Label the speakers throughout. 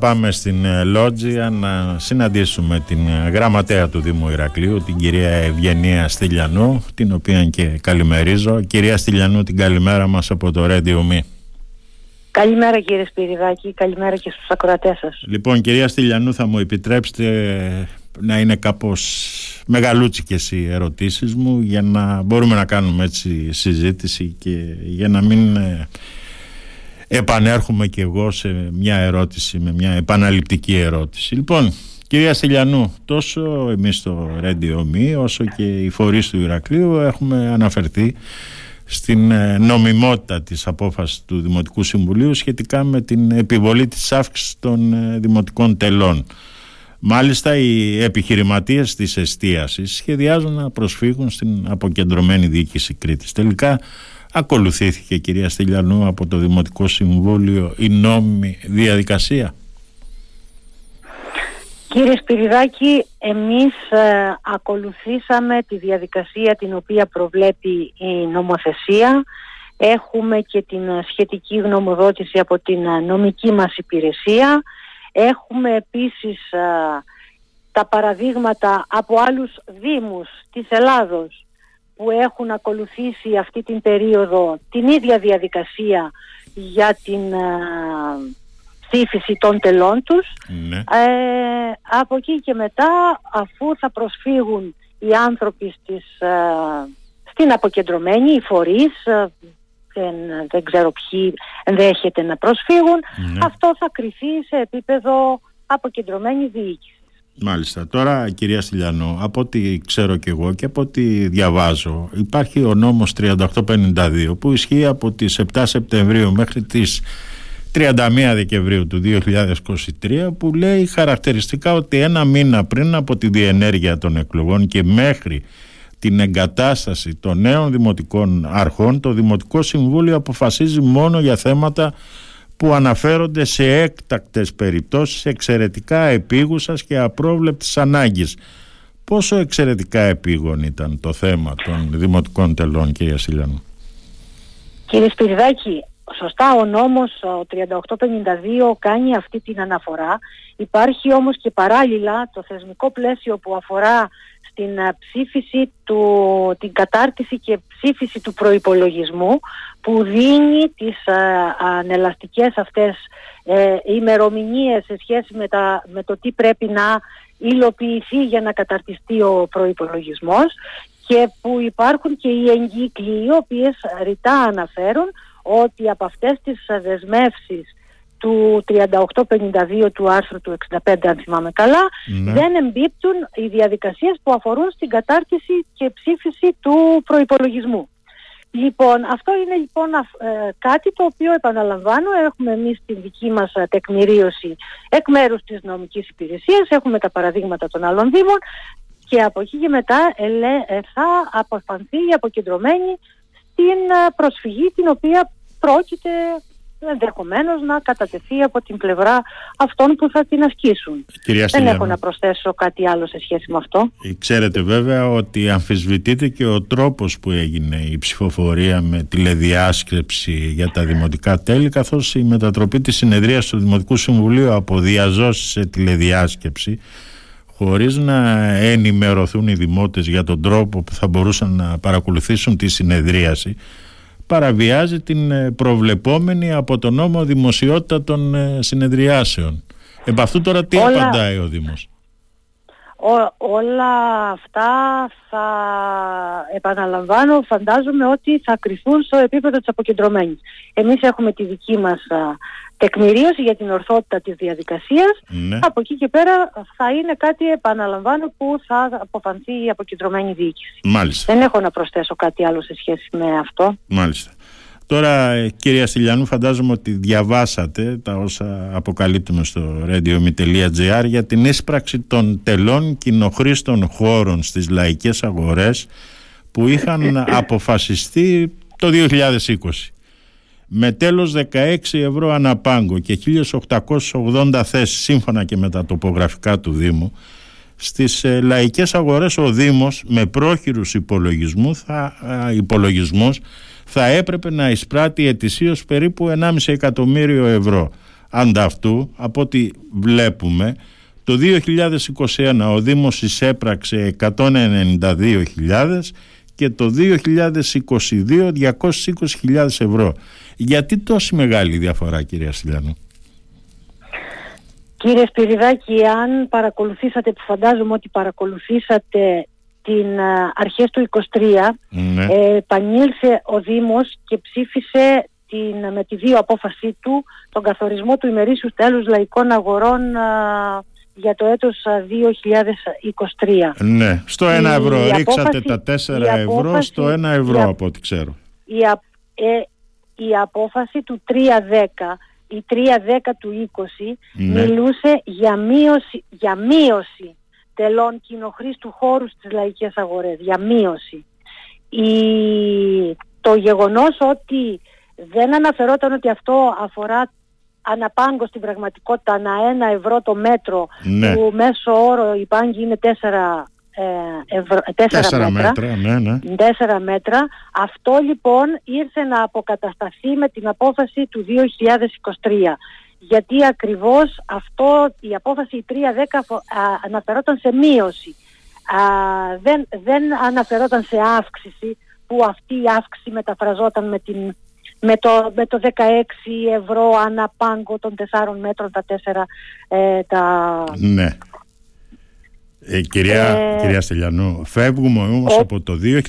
Speaker 1: Πάμε στην ε, Λότζια να συναντήσουμε την ε, γραμματέα του Δήμου Ηρακλείου, την κυρία Ευγενία Στυλιανού, την οποία και καλημερίζω. Κυρία Στυλιανού, την καλημέρα μας από το Radio Me.
Speaker 2: Καλημέρα κύριε Σπυριδάκη, καλημέρα και στους ακροατές σας.
Speaker 1: Λοιπόν, κυρία Στυλιανού, θα μου επιτρέψετε να είναι κάπως μεγαλούτσικες οι ερωτήσεις μου για να μπορούμε να κάνουμε έτσι συζήτηση και για να μην ε, επανέρχομαι και εγώ σε μια ερώτηση με μια επαναληπτική ερώτηση. Λοιπόν, κυρία Στυλιανού, τόσο εμείς στο Radio Me όσο και οι φορείς του Ηρακλείου έχουμε αναφερθεί στην ε, νομιμότητα της απόφασης του Δημοτικού Συμβουλίου σχετικά με την επιβολή της αύξησης των ε, δημοτικών τελών. Μάλιστα οι επιχειρηματίες της εστίασης σχεδιάζουν να προσφύγουν στην αποκεντρωμένη διοίκηση Κρήτης. Τελικά ακολουθήθηκε κυρία Στυλιανού από το Δημοτικό Συμβούλιο η νόμιμη διαδικασία.
Speaker 2: Κύριε Σπυριδάκη, εμείς ε, ακολουθήσαμε τη διαδικασία την οποία προβλέπει η νομοθεσία. Έχουμε και την σχετική γνωμοδότηση από την νομική μας υπηρεσία. Έχουμε επίσης ε, τα παραδείγματα από άλλους δήμους της Ελλάδος που έχουν ακολουθήσει αυτή την περίοδο την ίδια διαδικασία για την ε, ψήφιση των τελών τους.
Speaker 1: Ναι.
Speaker 2: Ε, από εκεί και μετά αφού θα προσφύγουν οι άνθρωποι στις, ε, στην αποκεντρωμένη, οι φορείς, δεν, δεν ξέρω ποιοι ενδέχεται να προσφύγουν,
Speaker 1: Ναι.
Speaker 2: αυτό θα κρυθεί σε επίπεδο αποκεντρωμένη διοίκηση.
Speaker 1: Μάλιστα. Τώρα κυρία Στυλιανού, από ό,τι ξέρω και εγώ και από ό,τι διαβάζω υπάρχει ο νόμος 3852 που ισχύει από τις 7 Σεπτεμβρίου μέχρι τις 31 Δεκεμβρίου του 2023 που λέει χαρακτηριστικά ότι ένα μήνα πριν από τη διενέργεια των εκλογών και μέχρι την εγκατάσταση των νέων δημοτικών αρχών το Δημοτικό Συμβούλιο αποφασίζει μόνο για θέματα που αναφέρονται σε έκτακτες περιπτώσεις εξαιρετικά επίγουσας και απρόβλεπτης ανάγκης. Πόσο εξαιρετικά επίγον ήταν το θέμα των δημοτικών τελών κυρία Σιλιανού;
Speaker 2: Κύριε Σπυριδάκη, σωστά ο νόμος ο 3852 κάνει αυτή την αναφορά. Υπάρχει όμως και παράλληλα το θεσμικό πλαίσιο που αφορά στην ε, ψήφιση του, την κατάρτιση και ψήφιση του προϋπολογισμού που δίνει τις ε, ανελαστικές αυτές ε, ημερομηνίες σε σχέση με, τα, με το τι πρέπει να υλοποιηθεί για να καταρτιστεί ο προϋπολογισμός και που υπάρχουν και οι εγκύκλοι οι οποίες ρητά αναφέρουν ότι από αυτές τις δεσμεύσεις του 3852 του άρθρου του 65 αν θυμάμαι καλά
Speaker 1: Ναι.
Speaker 2: δεν εμπίπτουν οι διαδικασίες που αφορούν στην κατάρτιση και ψήφιση του προϋπολογισμού. Λοιπόν, αυτό είναι λοιπόν αφ- ε, κάτι το οποίο επαναλαμβάνω, έχουμε εμείς την δική μας ε, τεκμηρίωση εκ μέρους της νομικής υπηρεσίας, έχουμε τα παραδείγματα των άλλων δήμων και από εκεί και μετά ελέ- ε, θα αποφανθεί η αποκεντρωμένη στην ε, προσφυγή την οποία πρόκειται ενδεχομένως να κατατεθεί από την πλευρά αυτών που θα την ασκήσουν.
Speaker 1: Κυρία
Speaker 2: Δεν έχω
Speaker 1: Στυλιανού,
Speaker 2: να προσθέσω κάτι άλλο σε σχέση με αυτό.
Speaker 1: ξέρετε βέβαια ότι αμφισβητείται και ο τρόπος που έγινε η ψηφοφορία με τηλεδιάσκεψη για τα δημοτικά τέλη καθώς η μετατροπή της συνεδρίας του Δημοτικού Συμβουλίου από διαζώσεις σε τηλεδιάσκεψη χωρίς να ενημερωθούν οι δημότες για τον τρόπο που θα μπορούσαν να παρακολουθήσουν τη συνεδρίαση παραβιάζει την ε, προβλεπόμενη από τον νόμο δημοσιότητα των ε, συνεδριάσεων. Επ' αυτού τώρα τι
Speaker 2: Όλα-
Speaker 1: απαντάει ο Δήμος;
Speaker 2: Ό- όλα αυτά θα επαναλαμβάνω, φαντάζομαι ότι θα κρυφούν στο επίπεδο της αποκεντρωμένης. Εμείς έχουμε τη δική μας α, τεκμηρίωση για την ορθότητα της διαδικασίας.
Speaker 1: Ναι.
Speaker 2: Από εκεί και πέρα θα είναι κάτι, επαναλαμβάνω, που θα αποφανθεί η αποκεντρωμένη διοίκηση.
Speaker 1: Μάλιστα.
Speaker 2: Δεν έχω να προσθέσω κάτι άλλο σε σχέση με αυτό.
Speaker 1: Μάλιστα. Τώρα, ε, κυρία Στυλιανού, φαντάζομαι ότι διαβάσατε τα όσα αποκαλύπτουμε στο radio.gr για την ίσπραξη των τελών κοινοχρήστων χώρων στις λαϊκές αγορές που είχαν αποφασιστεί το 2020 με τέλος 16 ευρώ αναπάγκο και 1880 θέσεις σύμφωνα και με τα τοπογραφικά του Δήμου στις ε, λαϊκές αγορές ο Δήμος με πρόχειρους υπολογισμούς θα, α, υπολογισμούς θα έπρεπε να εισπράττει ετησίως περίπου 1,5 εκατομμύριο ευρώ. Ανταυτού, από ό,τι βλέπουμε, το 2021 ο Δήμος εισέπραξε 192.000 και το 2022 220.000 ευρώ. Γιατί τόση μεγάλη διαφορά κυρία Στυλιανού;
Speaker 2: Κύριε Σπυριδάκη, αν παρακολουθήσατε, που φαντάζομαι ότι παρακολουθήσατε την ε, αρχές του 23, ναι. ε, επανήλθε ο Δήμος και ψήφισε την, με τη δύο απόφασή του τον καθορισμό του ημερήσιου τέλους λαϊκών αγορών ε, για το έτος 2023.
Speaker 1: Ναι, στο 1 ευρώ. Ρίξατε τα 4 ευρώ στο 1 ευρώ από ό,τι ξέρω.
Speaker 2: Η, η απόφαση του 310 η 310 του 20 ναι. μιλούσε για μείωση, για μείωση τελών κοινοχρήστου χώρου στις λαϊκές αγορές, για μείωση. Η, το γεγονός ότι δεν αναφερόταν ότι αυτό αφορά αναπάγκο στην πραγματικότητα ανά ένα ευρώ το μέτρο ναι. που μέσο όρο η πάγκη είναι 4 ε, ευρώ, τέσσερα, μέτρα,
Speaker 1: ναι, ναι.
Speaker 2: τέσσερα μέτρα. Αυτό λοιπόν ήρθε να αποκατασταθεί με την απόφαση του 2023. Γιατί ακριβώς αυτό, η απόφαση 310 αναφερόταν σε μείωση. Α, δεν, δεν αναφερόταν σε αύξηση που αυτή η αύξηση μεταφραζόταν με, την, με, το, με το 16 ευρώ αναπάγκο των 4 μέτρων τα 4 ε, τα...
Speaker 1: Ναι. Ε, κυρία, ε, κυρία Στελιανού, φεύγουμε όμως από το 2020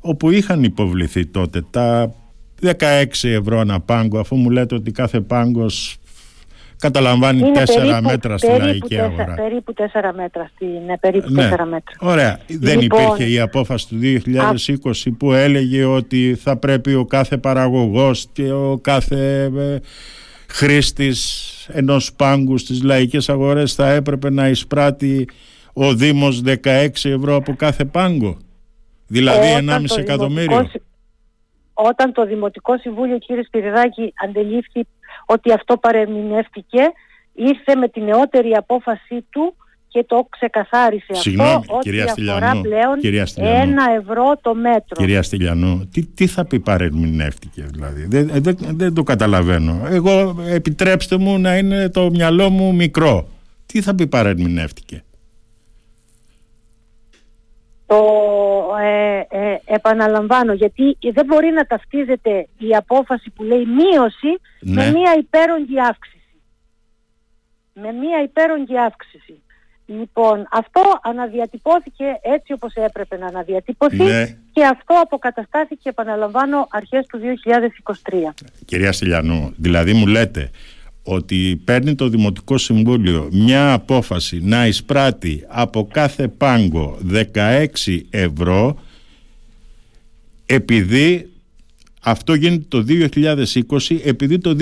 Speaker 1: όπου είχαν υποβληθεί τότε τα 16 ευρώ ένα πάγκο αφού μου λέτε ότι κάθε πάγκος καταλαμβάνει 4 μέτρα στη λαϊκή αγορά.
Speaker 2: Περίπου 4 μέτρα, στην, ναι, περίπου ναι. 4 μέτρα.
Speaker 1: Ωραία. Δεν λοιπόν, υπήρχε η απόφαση του 2020 που έλεγε ότι θα πρέπει ο κάθε παραγωγός και ο κάθε ε, χρήστης ενός πάγκου στις λαϊκές αγορές θα έπρεπε να εισπράττει ο Δήμος 16 ευρώ από κάθε πάγκο. Δηλαδή 1,5 εκατομμύριο.
Speaker 2: Όταν το Δημοτικό Συμβούλιο κύριε Σπυριδάκη αντελήφθη ότι αυτό παρεμηνεύτηκε ήρθε με την νεότερη απόφασή του και το ξεκαθάρισε
Speaker 1: Συγγνώμη,
Speaker 2: αυτό
Speaker 1: κυρία
Speaker 2: ότι αφορά πλέον
Speaker 1: κυρία
Speaker 2: ένα ευρώ το μέτρο.
Speaker 1: Κυρία Στυλιανού, τι, τι θα πει παρεμηνεύτηκε δηλαδή, δεν, δεν, δεν το καταλαβαίνω. Εγώ επιτρέψτε μου να είναι το μυαλό μου μικρό. Τι θα πει παρεμηνεύτηκε;
Speaker 2: Το ε, ε, επαναλαμβάνω γιατί δεν μπορεί να ταυτίζεται η απόφαση που λέει μείωση με ναι. μία υπέρογγη αύξηση. Με μία υπέρογγη αύξηση. Λοιπόν, αυτό αναδιατυπώθηκε έτσι όπως έπρεπε να αναδιατυπωθεί ναι. και αυτό αποκαταστάθηκε, επαναλαμβάνω, αρχές του 2023.
Speaker 1: Κυρία Στυλιανού, δηλαδή μου λέτε ότι παίρνει το Δημοτικό Συμβούλιο μια απόφαση να εισπράττει από κάθε πάγκο 16 ευρώ επειδή αυτό γίνεται το 2020 επειδή το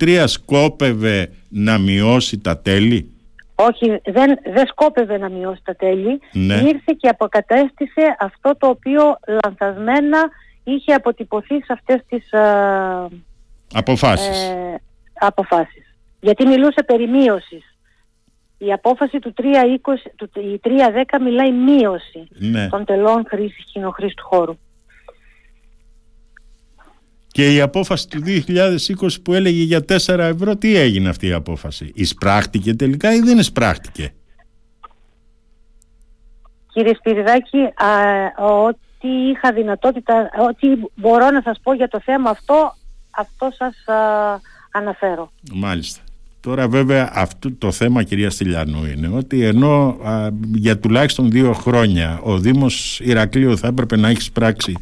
Speaker 1: 2023 σκόπευε να μειώσει τα τέλη;
Speaker 2: Όχι, δεν, δεν σκόπευε να μειώσει τα τέλη.
Speaker 1: Ναι.
Speaker 2: Ήρθε και αποκατέστησε αυτό το οποίο λανθασμένα είχε αποτυπωθεί σε αυτές τις ε,
Speaker 1: αποφάσεις.
Speaker 2: Ε, αποφάσεις. Γιατί μιλούσε περί μείωσης. Η απόφαση του 3.10 του, 3 μιλάει μείωση
Speaker 1: ναι.
Speaker 2: των τελών χρήσης κοινοχρήστου χώρου.
Speaker 1: Και η απόφαση του 2020 που έλεγε για 4 ευρώ, τι έγινε αυτή η απόφαση; Εισπράχτηκε τελικά ή δεν εισπράχτηκε;
Speaker 2: Κύριε Σπυριδάκη, ό,τι είχα δυνατότητα, ό,τι μπορώ να σας πω για το θέμα αυτό, αυτό σας αναφέρω.
Speaker 1: Μάλιστα. Τώρα βέβαια αυτό το θέμα κυρία Στυλιανού είναι ότι ενώ για τουλάχιστον δύο χρόνια ο Δήμος Ηρακλείου θα έπρεπε να έχει σπράξει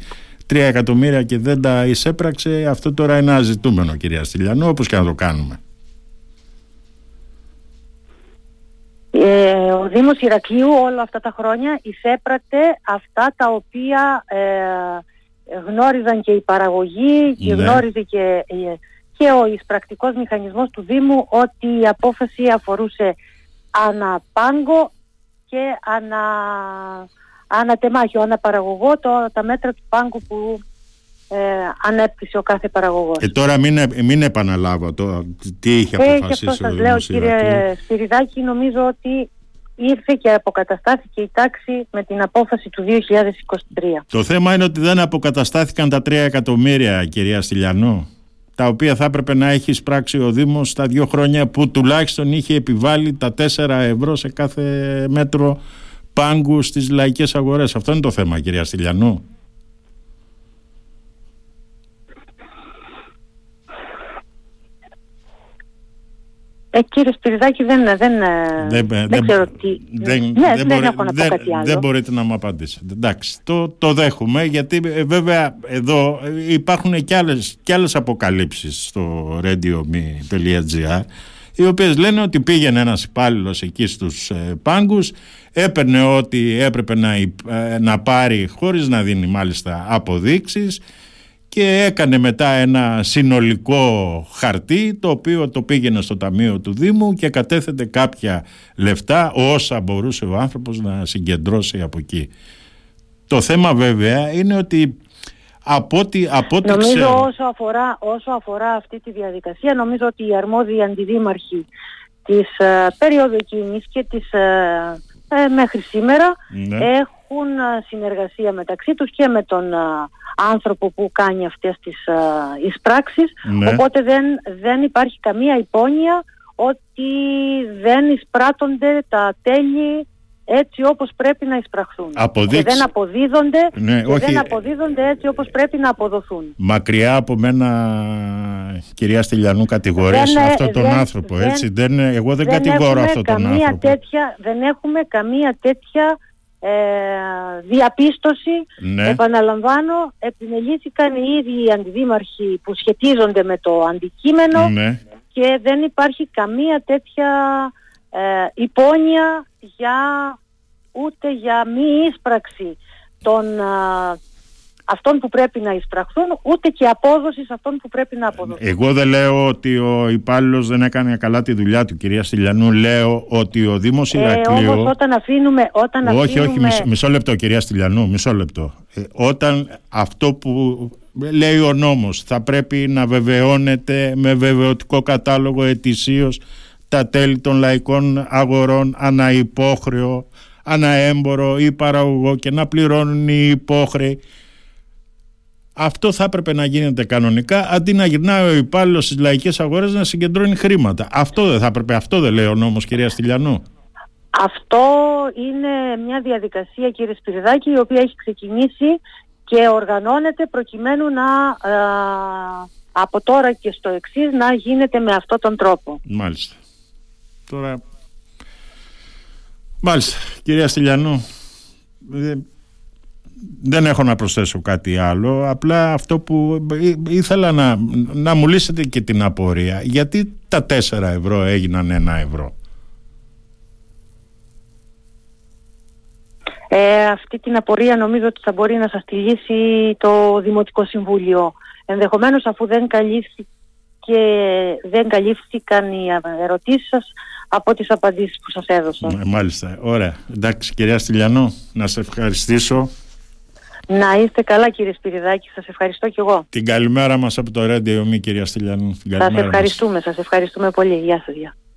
Speaker 1: 3 εκατομμύρια και δεν τα εισέπραξε, αυτό τώρα είναι ένα ζητούμενο κυρία Στυλιανού, όπως και να το κάνουμε.
Speaker 2: Ε, ο Δήμος Ηρακλείου όλα αυτά τα χρόνια εισέπρατε αυτά τα οποία ε, γνώριζαν και η παραγωγή και ναι. γνώριζε και, ε, και ο εισπρακτικός μηχανισμός του Δήμου ότι η απόφαση αφορούσε αναπάγκο και ανα ανατεμάχιο, αναπαραγωγό το, τα μέτρα του πάγκου που ε, ανέπτυσε ο κάθε παραγωγός.
Speaker 1: Και τώρα μην, μην επαναλάβω το, τι είχε
Speaker 2: ε,
Speaker 1: αποφασίσει
Speaker 2: και αυτό σας λέω κύριε Σπυριδάκη νομίζω ότι ήρθε και αποκαταστάθηκε η τάξη με την απόφαση του 2023.
Speaker 1: Το θέμα είναι ότι δεν αποκαταστάθηκαν τα 3 εκατομμύρια κυρία Στυλιανού. Τα οποία θα έπρεπε να έχει εισπράξει ο Δήμος τα δύο χρόνια που τουλάχιστον είχε επιβάλει τα 4 ευρώ σε κάθε μέτρο πάγκου στις λαϊκές αγορές. Αυτό είναι το θέμα κυρία Στυλιανού.
Speaker 2: Ε, κύριε Σπυριδάκη, δεν, δεν, δεν, δεν, ξέρω τι...
Speaker 1: Δεν, ναι, δεν, δεν έχω να πω κάτι άλλο. Δεν μπορείτε να μου απαντήσετε. Εντάξει, το, το δέχομαι, γιατί ε, βέβαια εδώ υπάρχουν και άλλες, και άλλες αποκαλύψεις στο radio.me.gr οι οποίες λένε ότι πήγαινε ένας υπάλληλος εκεί στους ε, πάγκους, έπαιρνε ό,τι έπρεπε να, ε, να πάρει χωρίς να δίνει μάλιστα αποδείξεις και έκανε μετά ένα συνολικό χαρτί το οποίο το πήγαινε στο ταμείο του Δήμου και κατέθετε κάποια λεφτά όσα μπορούσε ο άνθρωπος να συγκεντρώσει από εκεί. Το θέμα βέβαια είναι ότι από ό,τι, από ό,τι
Speaker 2: νομίζω
Speaker 1: ξέρω...
Speaker 2: όσο αφορά, όσο αφορά αυτή τη διαδικασία νομίζω ότι οι αρμόδιοι αντιδήμαρχοι της ε, περίοδου εκείνης και της, ε, ε μέχρι σήμερα ναι. έχουν ε, συνεργασία μεταξύ τους και με τον άνθρωπο που κάνει αυτές τις uh, εισπράξεις ναι. οπότε δεν, δεν υπάρχει καμία υπόνοια ότι δεν εισπράττονται τα τέλη έτσι όπως πρέπει να εισπραχθούν. Και δεν αποδίδονται, ναι, και δεν αποδίδονται έτσι όπως πρέπει να αποδοθούν.
Speaker 1: Μακριά από μένα, κυρία Στυλιανού, κατηγορείς δεν, αυτόν τον άνθρωπο, δεν, έτσι. Δεν, εγώ δεν, δεν κατηγορώ αυτόν τον άνθρωπο.
Speaker 2: Τέτοια, δεν έχουμε καμία τέτοια ε, διαπίστωση, ναι. επαναλαμβάνω, επιμελήθηκαν οι ίδιοι οι αντιδήμαρχοι που σχετίζονται με το αντικείμενο ναι. και δεν υπάρχει καμία τέτοια ε, υπόνοια για ούτε για μη ίσπραξη των αυτών που πρέπει να εισπραχθούν, ούτε και απόδοσης σε αυτών που πρέπει να αποδοθούν.
Speaker 1: Εγώ δεν λέω ότι ο υπάλληλος δεν έκανε καλά τη δουλειά του, κυρία Στυλιανού. Λέω ότι ο Δήμος Ηρακλείου.
Speaker 2: Ε, όταν αφήνουμε. Όταν
Speaker 1: όχι, αφήνουμε... όχι, μισό, λεπτό, κυρία Στυλιανού, μισό λεπτό. Ε, όταν αυτό που λέει ο νόμος θα πρέπει να βεβαιώνεται με βεβαιωτικό κατάλογο ετησίως τα τέλη των λαϊκών αγορών αναυπόχρεο, αναέμπορο ή παραγωγό και να πληρώνουν οι υπόχρεοι αυτό θα έπρεπε να γίνεται κανονικά αντί να γυρνάει ο υπάλληλος στις λαϊκές αγορές να συγκεντρώνει χρήματα. Αυτό δεν θα έπρεπε, αυτό δεν λέει ο νόμος, κυρία Στυλιανού.
Speaker 2: Αυτό είναι μια διαδικασία, κύριε Σπυριδάκη, η οποία έχει ξεκινήσει και οργανώνεται προκειμένου να ε, από τώρα και στο εξής να γίνεται με αυτόν τον τρόπο.
Speaker 1: Μάλιστα. Τώρα. Μάλιστα. Κυρία Στυλιανού, δεν έχω να προσθέσω κάτι άλλο απλά αυτό που ήθελα να, να μου λύσετε και την απορία γιατί τα 4 ευρώ έγιναν 1 ευρώ;
Speaker 2: Ε, αυτή την απορία νομίζω ότι θα μπορεί να σας τη λύσει το Δημοτικό Συμβούλιο ενδεχομένως αφού δεν καλύφθηκε δεν καλύφθηκαν οι ερωτήσεις σας από τις απαντήσεις που σας έδωσα.
Speaker 1: Ε, μάλιστα. Ωραία. Εντάξει κυρία Στυλιανό, να σε ευχαριστήσω
Speaker 2: να είστε καλά κύριε Σπυριδάκη, σας ευχαριστώ και εγώ.
Speaker 1: Την καλημέρα μας από το Radio Μη κυρία Στυλιανού.
Speaker 2: Σας ευχαριστούμε, σας ευχαριστούμε πολύ. Γεια σας. Γεια.